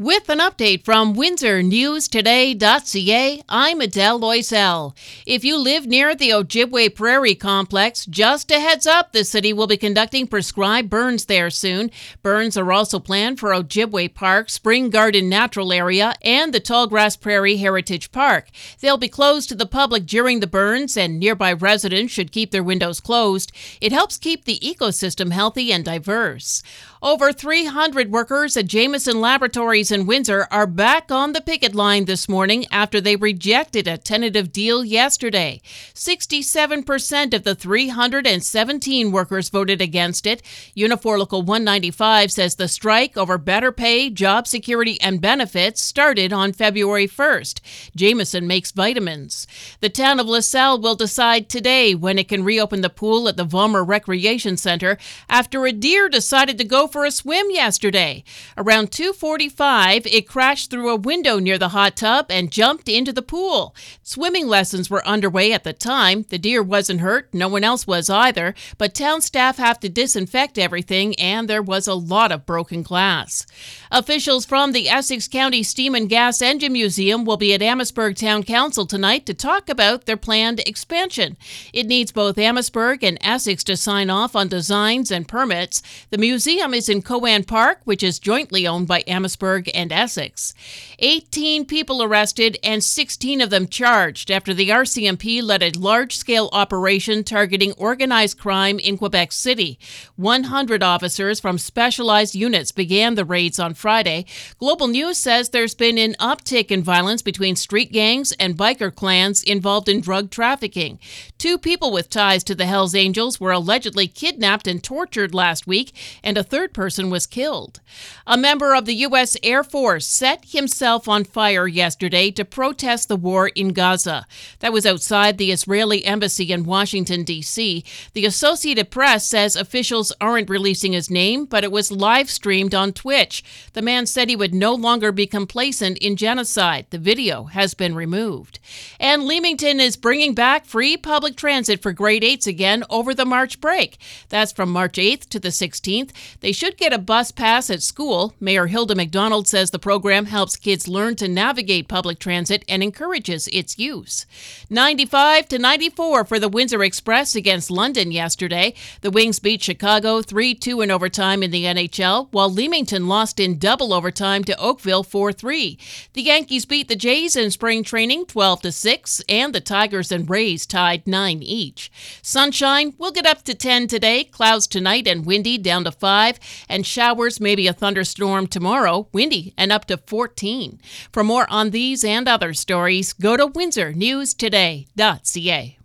With an update from WindsorNewsToday.ca, I'm Adele Loisel. If you live near the Ojibway Prairie Complex, just a heads up, the city will be conducting prescribed burns there soon. Burns are also planned for Ojibway Park, Spring Garden Natural Area, and the Tallgrass Prairie Heritage Park. They'll be closed to the public during the burns, and nearby residents should keep their windows closed. It helps keep the ecosystem healthy and diverse. Over 300 workers at Jamieson Laboratories in Windsor are back on the picket line this morning after they rejected a tentative deal yesterday. 67% of the 317 workers voted against it. Unifor Local 195 says the strike over better pay, job security, and benefits started on February 1st. Jamieson makes vitamins. The town of LaSalle will decide today when it can reopen the pool at the Vollmer Recreation Center after a deer decided to go for a swim yesterday. Around 2:45, it crashed through a window near the hot tub and jumped into the pool. Swimming lessons were underway at the time. The deer wasn't hurt, no one else was either, but town staff have to disinfect everything and there was a lot of broken glass. Officials from the Essex County Steam and Gas Engine Museum will be at Amherstburg Town Council tonight to talk about their planned expansion. It needs both Amherstburg and Essex to sign off on designs and permits. The museum is is in Co-An Park, which is jointly owned by Amherstburg and Essex. 18 people arrested and 16 of them charged after the RCMP led a large scale operation targeting organized crime in Quebec City. 100 officers from specialized units began the raids on Friday. Global News says there's been an uptick in violence between street gangs and biker clans involved in drug trafficking. Two people with ties to the Hells Angels were allegedly kidnapped and tortured last week, and a third person was killed. A member of the U.S. Air Force set himself on fire yesterday to protest the war in Gaza. That was outside the Israeli embassy in Washington, D.C. The Associated Press says officials aren't releasing his name, but it was live streamed on Twitch. The man said he would no longer be complacent in genocide. The video has been removed. And Leamington is bringing back free public transit for grade 8s again over the March break. That's from March 8th to the 16th. They should get a bus pass at school. Mayor Hilda MacDonald says the program helps kids learn to navigate public transit and encourages its use. 95 to 94 for the Windsor Express against London yesterday. The Wings beat Chicago 3 2 in overtime in the NHL, while Leamington lost in double overtime to Oakville 4 3. The Yankees beat the Jays in spring training 12 to 6, and the Tigers and Rays tied 9 each. Sunshine will get up to 10 today, clouds tonight and windy down to 5 and showers, maybe a thunderstorm tomorrow, windy and up to 14. For more on these and other stories, go to windsornewstoday.ca.